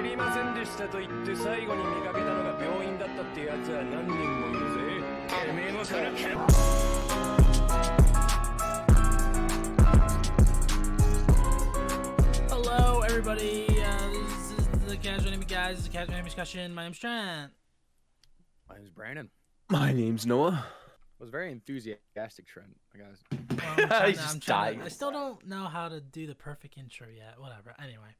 知りませんでしたと言って最後に見かけたのが病院だったってやつは何人もいるぜてめえもそれ Hello everybody, uh, this, is, the Casual Anime Guys, this is the Casual Anime Discussion. My name's Trent. My name's Brandon. My name's Noah. I was very enthusiastic, Trent. I guess Well, I'm, to, I'm trying to, I still don't know how to do the perfect intro yet. Whatever. Anyway,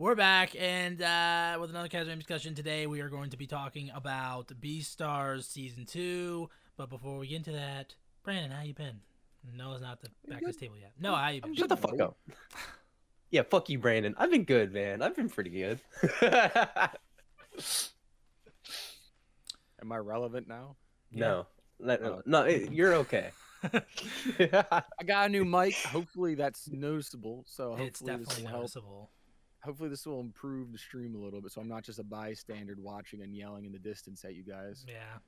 we're back and uh, with another Casual Anime Discussion. Today, we are going to be talking about Beastars Season 2. But before we get into that, Brandon, how you been? Noah's not the back of this table yet. No, how you been? Shut the fuck up. Yeah, fuck you, Brandon. I've been good, man. I've been pretty good. Am I relevant now? No, let- Oh. no, it- you're okay. I got a new mic. Hopefully that's noticeable. So hopefully It's this definitely will help. noticeable. Hopefully this will improve the stream a little bit, so I'm not just a bystander watching and yelling in the distance at you guys. Yeah.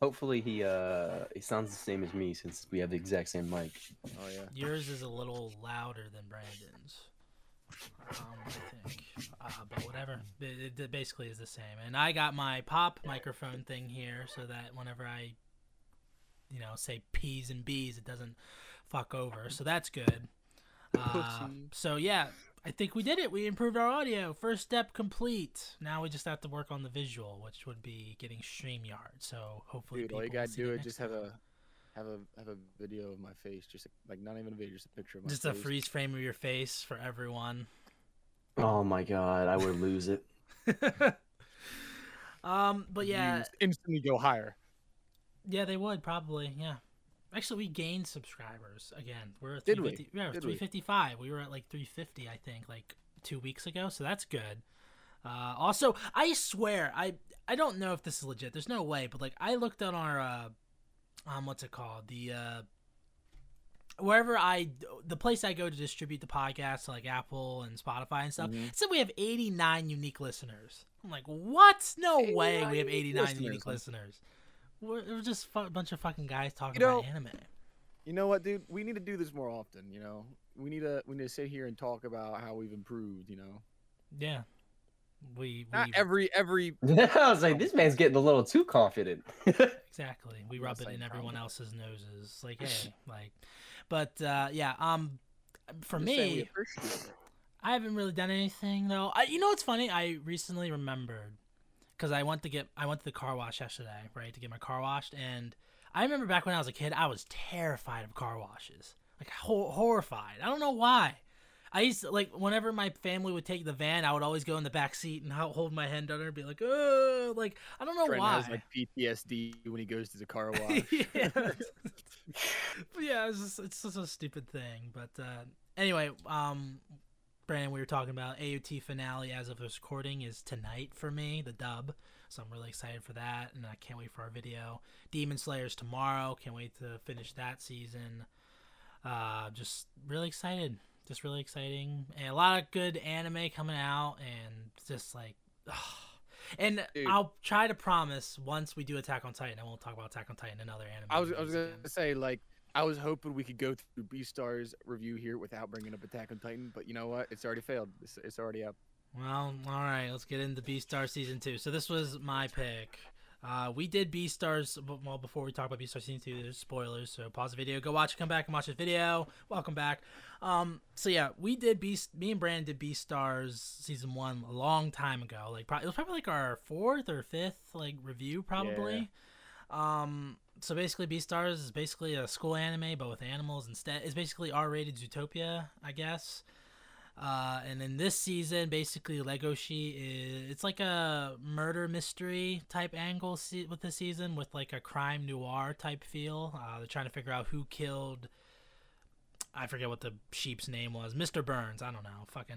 Hopefully he uh he sounds the same as me since we have the exact same mic. Oh yeah. Yours is a little louder than Brandon's. Um, I think, uh, but whatever. It, it basically is the same. And I got my pop microphone thing here so that whenever I, you know, say P's and B's, it doesn't fuck over. So that's good. Uh, so yeah, I think we did it. We improved our audio. First step complete. Now we just have to work on the visual, which would be getting StreamYard. So hopefully, Dude, all you people gotta see do it is next just time. have a have a have a video of my face, just like not even a video, just a picture of my just a freeze frame of your face for everyone. Oh my god, I would lose it. um, but yeah, Views instantly go higher. yeah, they would probably. Yeah, actually, we gained subscribers again. We're at Did we? Yeah, Did we? 355. We were at like 350, I think, like two weeks ago. So that's good. Uh, also, I swear, I I don't know if this is legit. There's no way, but like I looked on our uh, um, what's it called? The uh, wherever I the place I go to distribute the podcast, like Apple and Spotify and stuff. Mhm. It said we have 89 unique listeners. I'm like, what? No way, we have 89 listeners, unique listeners. We're, we're just a bunch of fucking guys talking You know- about anime. You know what, dude? We need to do this more often. You know, we need to we need to sit here and talk about how we've improved. You know, Yeah, we not every every I was like, this man's getting a little too confident. exactly we rub it in everyone problem. else's noses. Like, hey, like, but uh, yeah, um, for I'm just saying we me. I haven't really done anything though. I, you know what's funny? I recently remembered because I went to get I went to the car wash yesterday, right, to get my car washed, and I remember back when I was a kid, I was terrified of car washes, like hor- horrified. I don't know why. I used to, like whenever my family would take the van, I would always go in the back seat and hold my head under and be like, "Oh, like I don't know Trent why." has like PTSD when he goes to the car wash. yeah. but yeah, it's just, it's just a stupid thing. But uh, anyway, um, Brandon, we were talking about AOT finale as of this recording is tonight for me, the dub. So I'm really excited for that, and I can't wait for our video. Demon Slayers tomorrow. Can't wait to finish that season. Uh, just really excited. Just really exciting, and a lot of good anime coming out, and just like. And Dude. I'll try to promise once we do Attack on Titan, I won't talk about Attack on Titan and other anime. I was I was gonna again. say like I was hoping we could go through Beastars review here without bringing up Attack on Titan, but you know what? It's already failed. It's, it's already up. Well, all right, let's get into Beastar season two. So this was my pick. Uh, we did Beastars. Stars. Well, before we talk about Beastar season two, there's spoilers. So pause the video, go watch it, come back and watch this video. Welcome back. Um, so yeah, we did Beast. Me and Brandon did B Beastars season one a long time ago. Like pro- it was probably like our fourth or fifth like review, probably. Yeah. Um, so basically, Beastars is basically a school anime, but with animals instead. It's basically R-rated Zootopia, I guess. Uh, and in this season, basically Legoshi is it's like a murder mystery type angle se- with the season, with like a crime noir type feel. Uh, they're trying to figure out who killed. I forget what the sheep's name was, Mr. Burns. I don't know, fucking.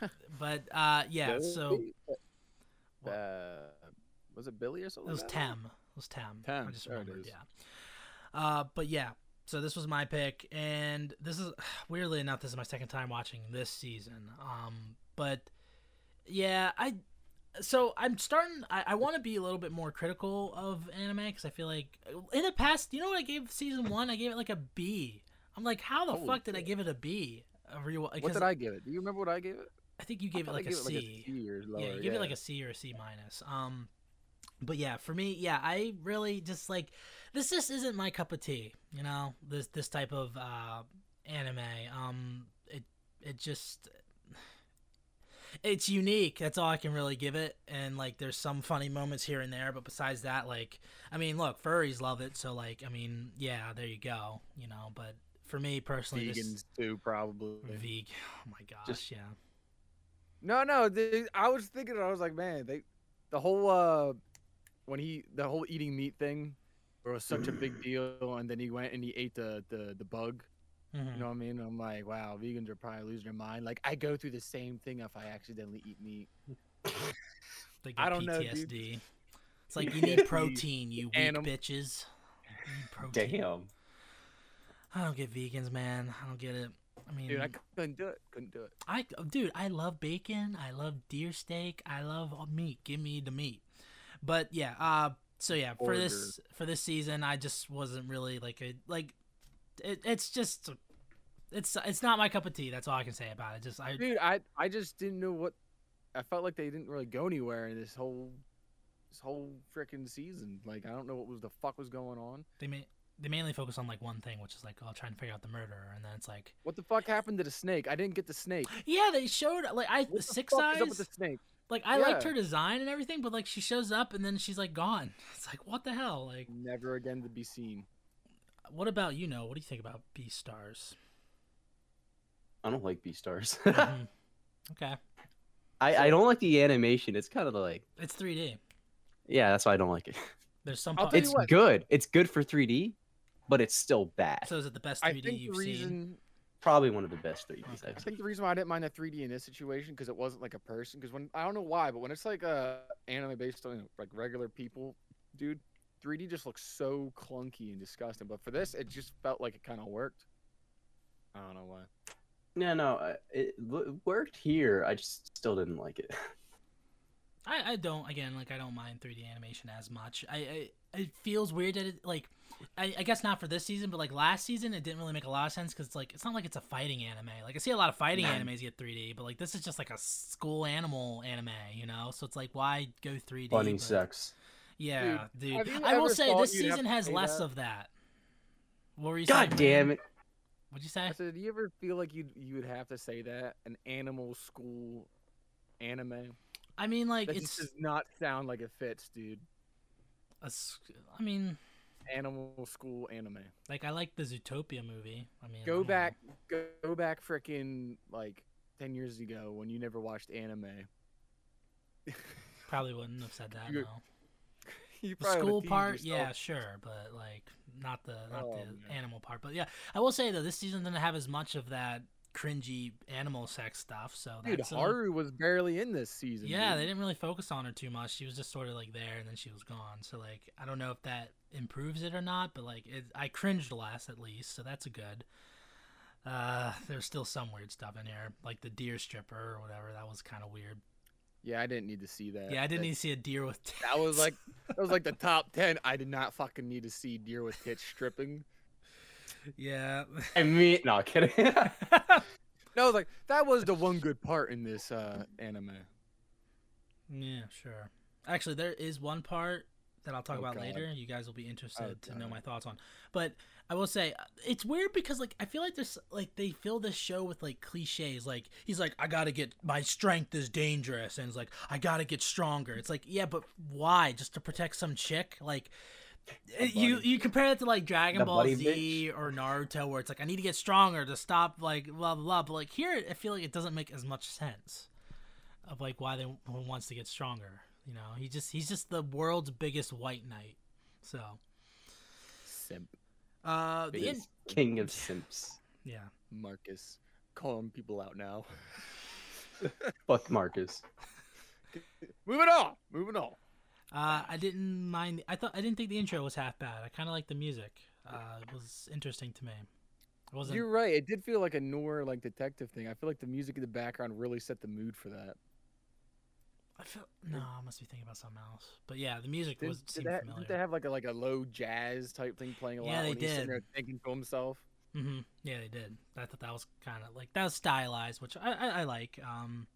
But uh, yeah, so uh, was it Billy or something? it was like that? Tem. It was Tam? I just there remembered. Yeah. Uh, but yeah, so this was my pick, and this is weirdly enough, this is my second time watching this season. Um, but yeah, I. So I'm starting. I, I want to be a little bit more critical of anime because I feel like in the past, you know what I gave season one? I gave it like a B. I'm like, how the Holy fuck did I give it a B? A real, What did I give it? Do you remember what I gave it? I think you gave it like gave it like a C yeah, you give it like a C or a C minus. Um, but yeah, for me, yeah, I really just like this. Just isn't my cup of tea. You know, this this type of uh, anime. Um, it it just it's unique. That's all I can really give it. And like, there's some funny moments here and there, but besides that, like, I mean, look, furries love it. So like, I mean, yeah, there you go. You know, but for me personally, this vegans too, probably. veg. Oh my gosh, Just- yeah. No, no. The, I was thinking. I was like, man, they, the whole uh, when he the whole eating meat thing, where it was such a big deal, and then he went and he ate the the the bug. Mhm. You know what I mean? I'm like, wow, vegans are probably losing their mind. Like, I go through the same thing if I accidentally eat meat. They I don't know, dude. It's like you need protein, you weak anim- bitches. You protein. Damn. I don't get vegans, man. I don't get it. I mean, Dude, I couldn't do it. Couldn't do it. I dude, I love bacon. I love deer steak. I love meat. Give me the meat. But yeah, uh, so yeah, for this for this season, I just wasn't really like a like. It, it's just, it's it's not my cup of tea. That's all I can say about it. Just I Dude, I I just didn't know what. I felt like they didn't really go anywhere in this whole this whole freaking season. Like, I don't know what was the fuck was going on. they may they mainly focus on like one thing, which is like oh, trying to figure out the murderer, and then it's like What the fuck happened to the snake? I didn't get the snake. yeah, they showed like I What the six eyes. up with the snake? Like I liked her design and everything, but like she shows up and then she's like gone. It's like what the hell? Like Never again to be seen. what about you know? What do you think about Beastars? I don't like Beastars. Mhm. Okay, I, I don't like the animation. It's kind of like it's 3D. yeah, that's why I don't like it. There's some. I'll part- It's what. good. It's good for 3D, but it's still bad. so is it the best 3D think you've reason seen? Probably one of the best 3Ds I I've seen. think the reason why I didn't mind the 3D in this situation because it wasn't like a person. Because when I don't know why, but when it's like a anime based on like regular people, dude, 3D just looks so clunky and disgusting. But for this, it just felt like it kind of worked. I don't know why. No, no, uh, it worked here. I just still didn't like it. I, I don't again like I don't mind 3D animation as much. I, I it feels weird that it like I, I guess not for this season, but like last season it didn't really make a lot of sense because it's like it's not like it's a fighting anime. Like I see a lot of fighting None. animes get 3D, but like this is just like a school animal anime, you know. So it's like why go 3D? Funny but- sex. Yeah, dude. have you I will say this season has less that? of that. What were you God saying? damn man? it! What'd you say? I said, do you ever feel like you you would have to say that an animal school anime? I mean, like it just does not sound like it fits, dude. A, I mean, Animal school anime. like I like the Zootopia movie. I mean, Go know. back, go, go back, frickin' like ten years ago when you never watched anime. Probably wouldn't have said that. No. you The school part, yourself. yeah, sure, but like not the not Oh, the man. animal part. But yeah, I will say though, this season didn't have as much of that cringy animal sex stuff. So Dude, that's Haru was barely in this season. yeah, dude. they didn't really focus on her too much. She was just sort of like there, and then she was gone. So like, I don't know if that improves it or not, but like, it, I cringed less at least, so that's a good. Uh, there's still some weird stuff in here, like the deer stripper or whatever. That was kind of weird. Yeah, I didn't need to see that. Yeah, I didn't That, need to see a deer with. tits. that was like that was like the top ten. I did not fucking need to see deer with tits stripping. Yeah. I mean, no kidding. No, like that was the one good part in this uh anime. Yeah, sure. Actually, there is one part that I'll talk Oh, about God. later. You guys will be interested to know my thoughts on. But I will say it's weird because like I feel like there's like they fill this show with like cliches. Like he's like, I gotta get my strength is dangerous, and it's like I gotta get stronger. It's like yeah, but why? Just to protect some chick? Like. It- You you compare it to like Dragon The Ball buddy Z or Naruto, where it's like I need to get stronger to stop like blah blah blah. But like here, I feel like it doesn't make as much sense of like why they who wants to get stronger. You know, he just he's just the world's biggest white knight. So, Simp uh, the in- King of simps. yeah, Marcus, calling people out now. Fuck Marcus. moving on, moving on. Uh, I didn't mind. I thought I didn't think the intro was half bad. I kind of liked the music. Uh, it was interesting to me. It wasn't. You're right. It did feel like a noir, like detective thing. I feel like the music in the background really set the mood for that. I feel no. I must be thinking about something else. But yeah, the music Did, was did, seemed that, familiar. did they have like a like a low jazz type thing playing a Yeah, lot Yeah, they when he's sitting did. there thinking to himself? Mm-hmm. Yeah, they did. I thought that was kind of like that was stylized, which I, I, I like. Um,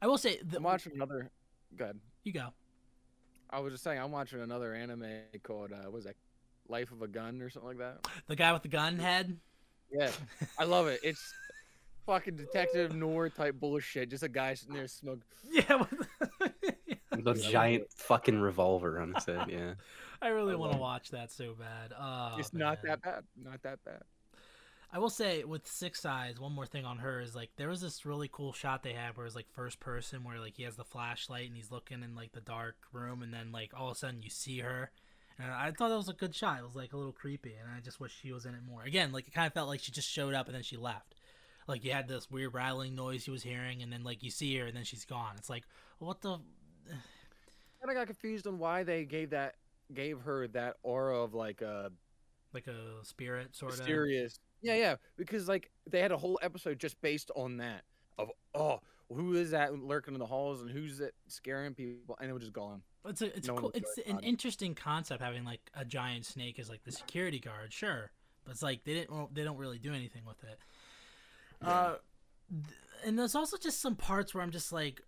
I will say the, I'm watching another. Good. you go. I was just saying, I'm watching another anime called uh, what was that? Life of a Gun or something like that. The guy with the gun head. Yeah, I love it. It's fucking detective noir type bullshit. Just a guy sitting there smoking. Yeah. with- The giant fucking revolver on his head. Yeah. I really want to watch that so bad. Oh, it's not that bad. Not that bad. I will say with Six Eyes, one more thing on her is like there was this really cool shot they had where it's like first person where like he has the flashlight and he's looking in like the dark room and then like all of a sudden you see her. And I thought that was a good shot. It was like a little creepy and I just wish she was in it more. Again, like it kind of felt like she just showed up and then she left. Like you had this weird rattling noise she was hearing and then like you see her and then she's gone. It's like what the And I got confused on why they gave that gave her that aura of like a like a spirit sort of. mysterious. Yeah, yeah. Because like they had a whole episode just based on that of oh who is that lurking in the halls and who's it scaring people and it was just gone. It's a, it's No cool. It's an bother. interesting concept having like a giant snake as like the security guard, sure, but it's like they didn't they don't really do anything with it. Uh, and there's also just some parts where I'm just like,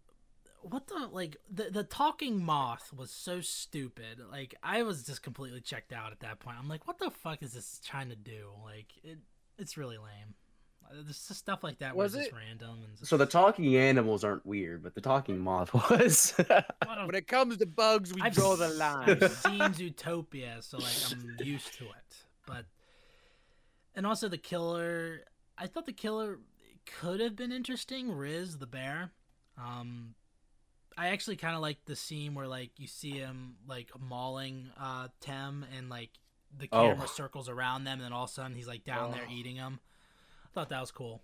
what the like the the talking moth was so stupid. Like I was just completely checked out at that point. I'm like, what the fuck is this trying to do? Like it it's really lame. Uh, There's just stuff like that Was where it's it- just random and just, So the talking animals aren't weird, but the talking moth was. When it comes to bugs, we I've draw the line. I've seen Zootopia, so like I'm used to it. But and also the killer, I thought the killer could have been interesting. Riz the bear. Um, I actually kind of like the scene where like you see him like mauling uh Tem and like the Oh. camera circles around them, and then all of a sudden he's like down there Oh. eating them. I thought that was cool.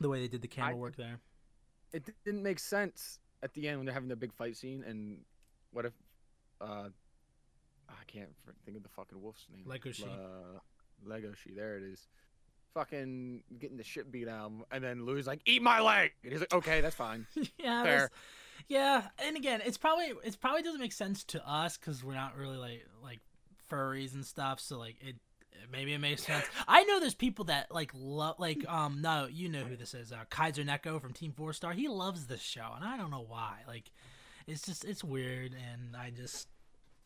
The way they did the camera I- work there. it didn't make sense at the end when they're having the big fight scene and what if uh I can't think of the fucking wolf's name. Legoshi. Uh, Legoshi. There it is. Fucking getting the shit beat out, of him, and then Louis like, "Eat my leg." And he's like, "Okay, that's fine." yeah, Fair. yeah, and again, it's probably it's probably doesn't make sense to us because we're not really like like furries and stuff. So like it maybe it makes sense. I know there's people that like love like um no you know who this is uh, Kaiser Neko from Team Four Star. He loves this show, and I don't know why. Like it's just it's weird, and I just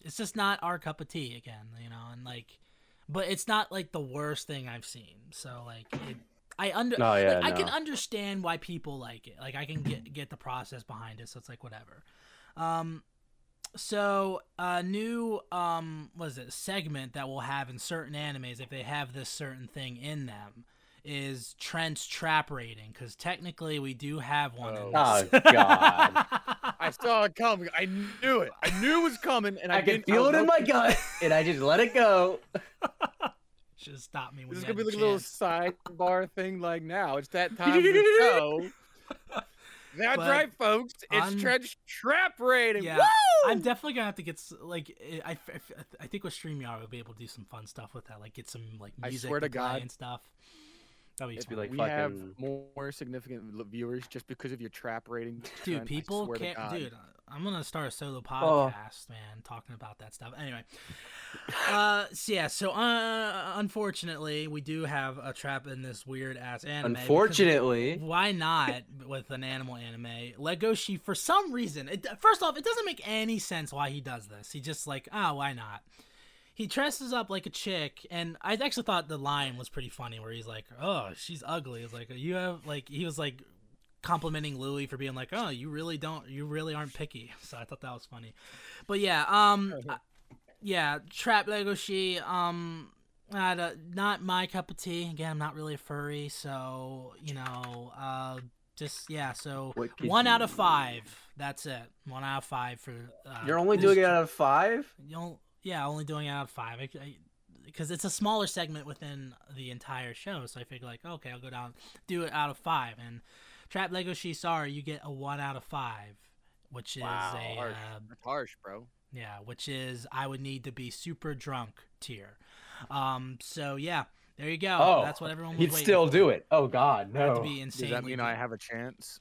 it's just not our cup of tea again, you know. And like, but it's not like the worst thing I've seen. So like it. I under Oh, yeah, like, I can understand why people like it. Like I can get get the process behind it. So it's like whatever. Um, so a new um, what is it segment that we'll have in certain animes if they have this certain thing in them is Trent's trap rating because technically we do have one. in Oh. this. Oh, God. I saw it coming. I knew it. I knew it was coming, and I, I can didn't- feel was it in my hoping- gut, and I just let it go. Should have stopped me when This is gonna be like a little sidebar thing. Like now, it's that time of the show. That's But right, folks. It's on- Trent's trap rating. Yeah, Woo! I'm definitely gonna have to get like eh, I, I, I think with StreamYard we'll be able to do some fun stuff with that, like get some like I music swear to God. and stuff. That'd be It'd be like we have more significant viewers just because of your trap rating. dude Trent, I people can't God. dude i'm gonna start a solo Oh. podcast man talking about that stuff anyway uh so yeah so uh unfortunately we do have a trap in this weird ass anime because Unfortunately, why not with an animal anime legoshi for some reason it, first off it doesn't make any sense why he does this he just like oh why not he dresses up like a chick and i actually thought the line was pretty funny where he's like oh she's ugly. It's like you have like he was like complimenting louis for being like oh you really don't you really aren't picky. So i thought that was funny. But yeah um yeah trap legoshi um not, uh, not my cup of tea. Again i'm not really a furry so you know uh just yeah so What one out of five. That's it. One out of five for uh, you're only doing it out of five. you know, yeah, only doing it out of five. Because it's a smaller segment within the entire show, so I figure like, okay, I'll go down, do it out of five. And Trap Lego Shisar, you get a one out of five, which is Wow, a harsh. uh, That's harsh, bro. yeah, which is I would need to be super drunk tier. Um, so yeah, there you go. Oh, That's what everyone was He'd still for. do it. Oh God, I have to no. be Does that mean I have a chance?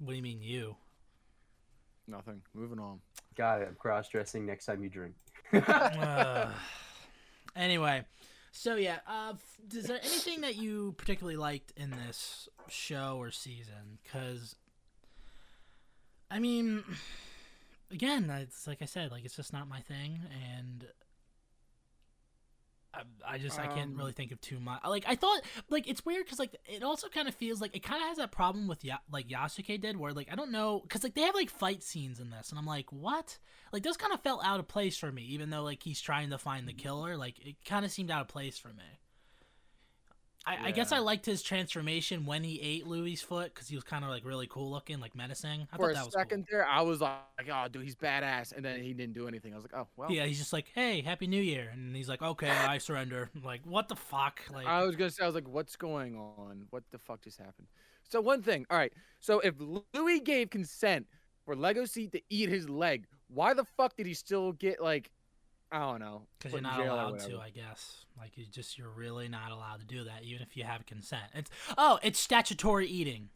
What do you mean you? Nothing. Moving on. Got it. I'm cross dressing next time you drink. Anyway, so yeah, uh, is there anything that you particularly liked in this show or season? Because I mean, again, it's like I said, like it's just not my thing, and I, I just I can't Um, really think of too much. Like I thought, like it's weird because like it also kind of feels like it kind of has that problem with ya- like Yasuke did, where like I don't know because like they have like fight scenes in this, and I'm like, what? Like those kind of felt out of place for me, even though like he's trying to find the killer. Like it kind of seemed out of place for me. I, I guess I liked his transformation when he ate Louis' foot because he was kind of like really cool looking, like menacing. I For thought a that was second there, I was like, "Oh, dude, he's badass," and then he didn't do anything. I was like, "Oh, well." Yeah, he's just like, "Hey, Happy New Year," and he's like, "Okay, I surrender." I'm like, what the fuck? Like, I was gonna say, I was like, "What's going on? What the fuck just happened?" So one thing, all right. So if Louis gave consent for Legoshi to eat his leg, why the fuck did he still get like, I don't know, Because you're not allowed to. I guess. Like you just you're really not allowed to do that, even if you have consent. It's oh, it's statutory eating.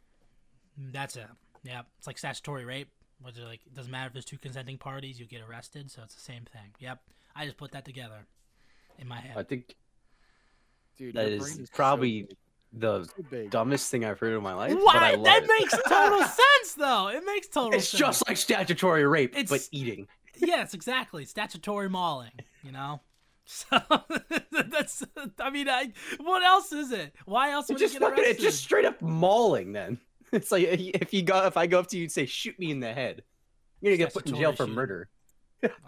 That's it. Yeah, it's like statutory rape. Which is like it doesn't matter if there's two consenting parties, you get arrested. So it's the same thing. Yep, I just put that together in my head. I think Dude, that your is brain so probably the so dumbest thing I've heard in my life. But I Why? love That it. makes total sense, though. It makes total It's sense. just like statutory rape, but It's- eating. Yes, exactly. Statutory mauling, you know? So that's I mean, I what else is it? Why else would just you get arrested? it's just straight up mauling. Then it's like if you go, if I go up to you and say, "Shoot me in the head," you're gonna get put in jail for shooting. murder.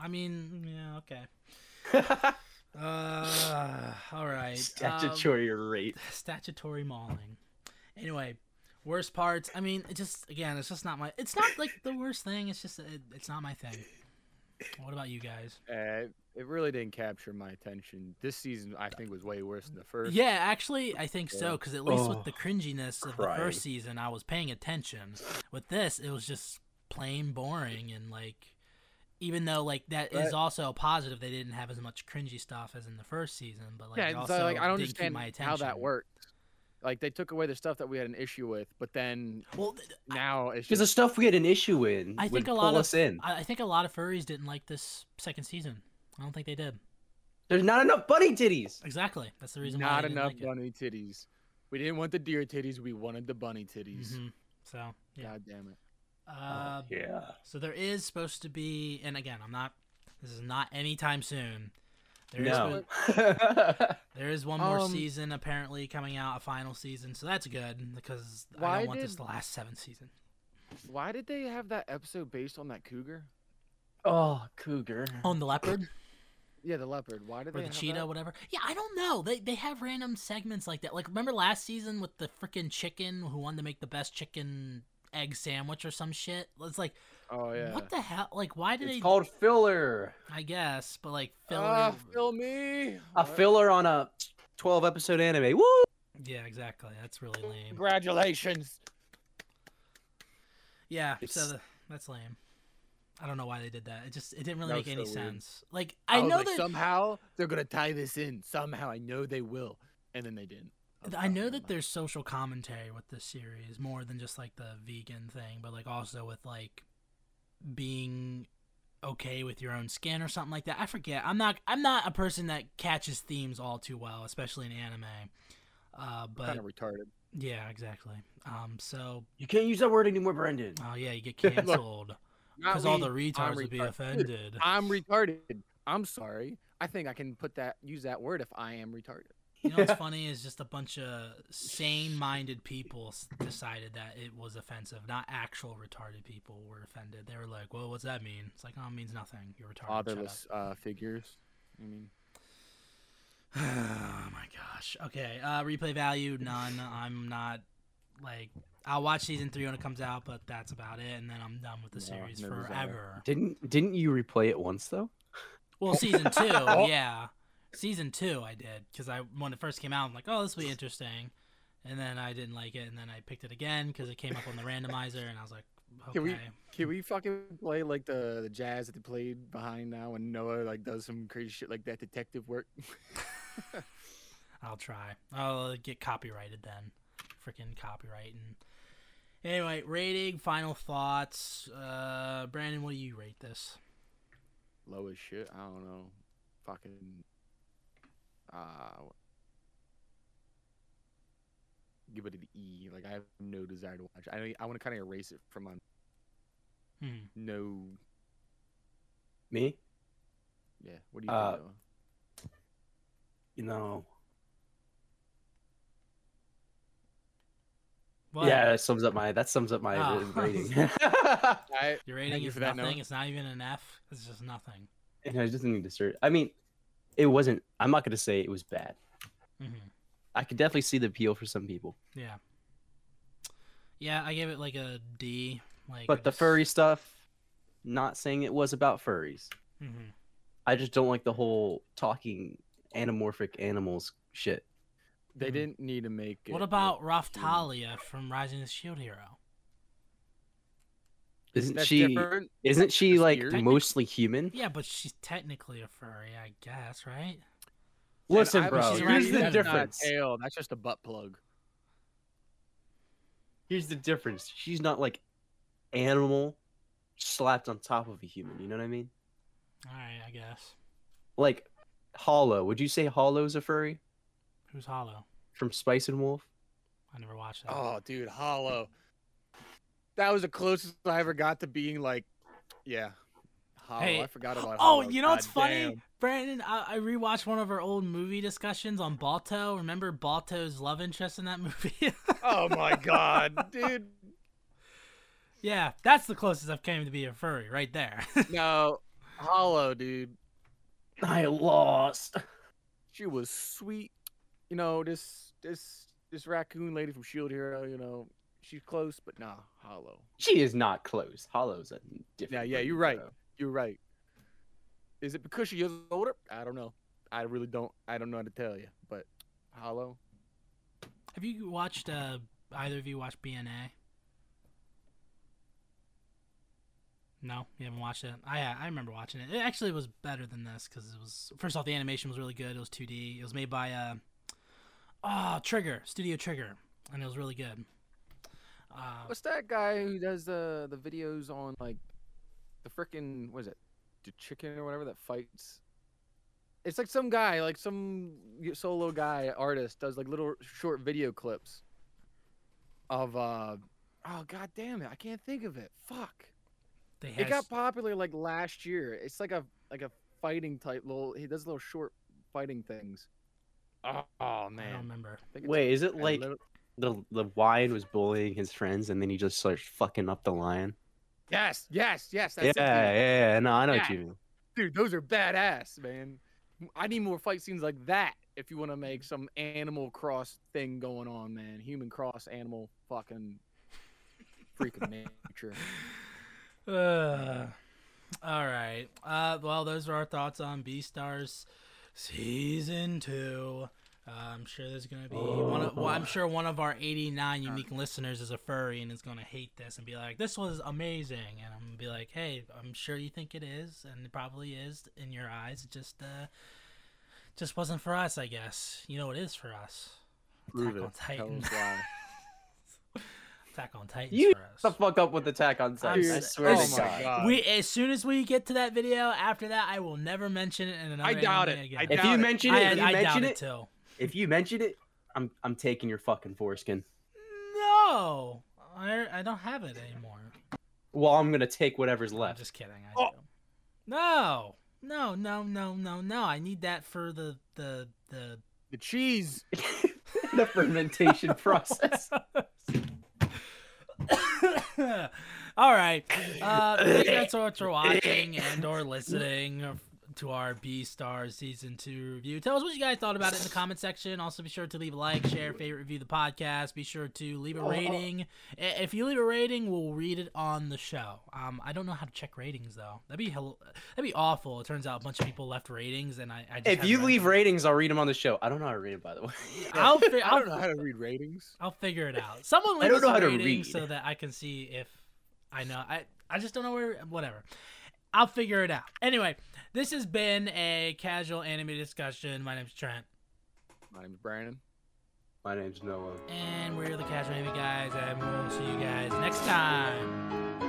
I mean, yeah, okay. Uh, all right. um, Statutory rape. statutory mauling. Anyway, worst parts. I mean, it just again, it's just not my. It's not like the worst thing. It's just it, it's not my thing. What about you guys? Uh, it really didn't capture my attention. This season, I think, was way worse than the first. Yeah, actually, I think so. Because at least Oh, with the cringiness of the first season, I was paying attention. With this, it was just plain boring and like. Even though like that is Right. also a positive, they didn't have as much cringy stuff as in the first season. But like, yeah, also so, like I don't didn't keep understand my attention. how that worked. Like they took away the stuff that we had an issue with, but then Well, th- th- now it's Because the stuff we had an issue in I would think a lot of us in. I I think a lot of furries didn't like this second season. I don't think they did. There's not enough bunny titties. Exactly. That's the reason not I enough like it. bunny titties. We didn't want the deer titties. We wanted the bunny titties. Mhm. So yeah. God damn it. Uh, yeah. So there is supposed to be, and again, I'm not. This is not anytime soon. There is No. one- there is one more Um, season apparently coming out, a final season. So that's good because I don't want this did- to last seven season. Why did they have that episode based on that cougar? oh, cougar. On the leopard Yeah, the leopard. Why did or they the have cheetah, that? whatever. Yeah, I don't know. They they have random segments like that. Like remember last season with the freaking chicken who wanted to make the best chicken egg sandwich or some shit. It's like Oh yeah. what the hell? Like why did It's they? called filler. I guess, but like filler. Ah, fill me. A filler on a 12 episode anime. Woo! yeah, exactly. That's really lame. Congratulations. Yeah, so the, that's lame. I don't know why they did that. It just it didn't really That make any so weird. sense. Like I, I, know like, that somehow they're gonna tie this in. Somehow I know they will, and then they didn't. Was I know that there's social commentary with this series more than just like the vegan thing, but like also with like being okay with your own skin or something like that. I forget. I'm not I'm not a person that catches themes all too well, especially in anime. Uh, but kind of retarded. yeah, exactly. Um, so You can't use that word anymore, Brendan. oh yeah, you get canceled because all the retards would be offended. I'm retarded. I'm sorry. I think I can put that use that word if I am retarded. You know what's funny is just a bunch of sane-minded people decided that it was offensive. Not actual retarded people were offended. They were like, "Well, what's that mean?" It's like, "Oh, it means nothing. You're retarded." Shut up." Fatherless uh, figures. I mean, oh my gosh. Okay. Uh, replay value none. I'm not like I'll watch season three when it comes out, but that's about it, and then I'm done with the No, series never saw it. forever. Didn't didn't you replay it once though? Well, season two, yeah, season two, I did because I when it first came out, I'm like, oh, this will be interesting, and then I didn't like it, and then I picked it again because it came up on the randomizer, and I was like, okay. Can we- can we fucking play like the the jazz that they played behind now when Noah like does some crazy shit like that detective work? I'll try. I'll get copyrighted then, freaking copyright. And anyway, rating, final thoughts. Uh, Brandon, what do you rate this? Low as shit. I don't know. Fucking. Uh. Give it an E. Like I have no desire to watch. I I want to kind of erase it from my Hmm. No. Me? Yeah. What do you Uh, think? Noah? You know. What? Yeah, that sums up my that sums up my Oh. rating. I, Your rating you is for that, nothing. Noah. It's not even an F. It's just nothing. and I just need to search. I mean, it wasn't. I'm not gonna say it was bad. hmm I could definitely see the appeal for some people, Yeah. Yeah, I gave it like a D. Like, but the furry stuff. Not saying it was about furries. hmm I just don't like the whole talking anamorphic animals shit. they Mhm. didn't need to make it. What about look Raphtalia from Rising of the Shield Hero? Isn't That's she? different. Isn't she Just like weird. mostly human? Yeah, but she's technically a furry, I guess, right? Listen, I- bro. she's Here's the seven. That's not a difference. tail. That's just a butt plug. Here's the difference. She's not like animal slapped on top of a human. You know what I mean? All right, I guess. Like Holo. Would you say Holo's a furry Who's Holo? from Spice and Wolf? I never watched that. Oh, dude, Holo. That was the closest I ever got to being like, yeah, Holo. Hey, I forgot about. Oh, Holo. you know what's God funny, damn. Brandon? I, I rewatched one of our old movie discussions on Balto. Remember Balto's love interest in that movie? Oh my god, dude. yeah, that's the closest I've came to be a furry, right there. No, Holo, dude. I lost. She was sweet. You know this this this raccoon lady from Shield Hero. You know she's close, but nah, Holo. She is not close. Holo's a different. Yeah, yeah, you're right. bro. You're right. Is it because she is older? I don't know. I really don't. I don't know how to tell you. But Holo. Have you watched? Uh, either of you watched BNA? No, you haven't watched it. I I remember watching it. It actually was better than this because it was first off the animation was really good. It was 2D. It was made by uh, oh Trigger Studio Trigger, and it was really good. Uh, What's that guy who does the the videos on like the frickin' what is it, the chicken or whatever that fights? It's like some guy, like some solo guy artist does like little short video clips of uh oh god damn it, I can't think of it. Fuck. they It got popular like last year. It's like a like a fighting type little he does little short fighting things. Oh, oh I don't man. remember. I think it's Wait, is it like little- the the lion was bullying his friends and then he just starts fucking up the lion? Yes, yes, yes. That's yeah, it, dude. yeah, yeah. No, I know what you mean. dude, those are badass, man. I need more fight scenes like that if you want to make some animal cross thing going on, man. Human cross animal fucking freaking nature. Uh, all right. Uh, well, those are our thoughts on Beastars season two. Uh, I'm sure there's gonna be one. Of, well, I'm sure one of our 89 unique listeners is a furry and is gonna hate this and be like, "This was amazing," and I'm gonna be like, "Hey, I'm sure you think it is, and it probably is in your eyes. It just, uh, just wasn't for us, I guess. You know, it is for us. Prove Attack on it. Tell Titan. Attack on Titan You for us. the fuck up with Attack on Titan. I Dude, swear oh to God. God. We as soon as we get to that video, after that, I will never mention it in another. I doubt it. Again. I If doubt you it. mention it, I, if you I doubt mention it it, too. If you mention it, I'm I'm taking your fucking foreskin. No, I, I don't have it anymore. Well, I'm gonna take whatever's I'm left. just kidding. I Oh. do. No, no, no, no, no, no. I need that for the the the. The cheese. the fermentation process. All right. Uh, thank you guys so much for watching and or listening to our Beastars season two review. Tell us what you guys thought about it in the comment section. Also, be sure to leave a like, share, favorite, review the podcast. Be sure to leave a rating. If you leave a rating, we'll read it on the show. Um, I don't know how to check ratings though. That'd be hell- that'd be awful. It turns out a bunch of people left ratings, and I. I just if you leave them. ratings, I'll read them on the show. I don't know how to read them, by the way. I'll, fi- I don't know how to read ratings. I'll figure it out. Someone leave I don't know a how to read. so that I can see if I know. I I just don't know where. Whatever. I'll figure it out. Anyway, this has been a casual anime discussion. My name's Trent, My name's Brandon. My name's Noah. and we're the Casual Anime Guys, and we'll see you guys next time.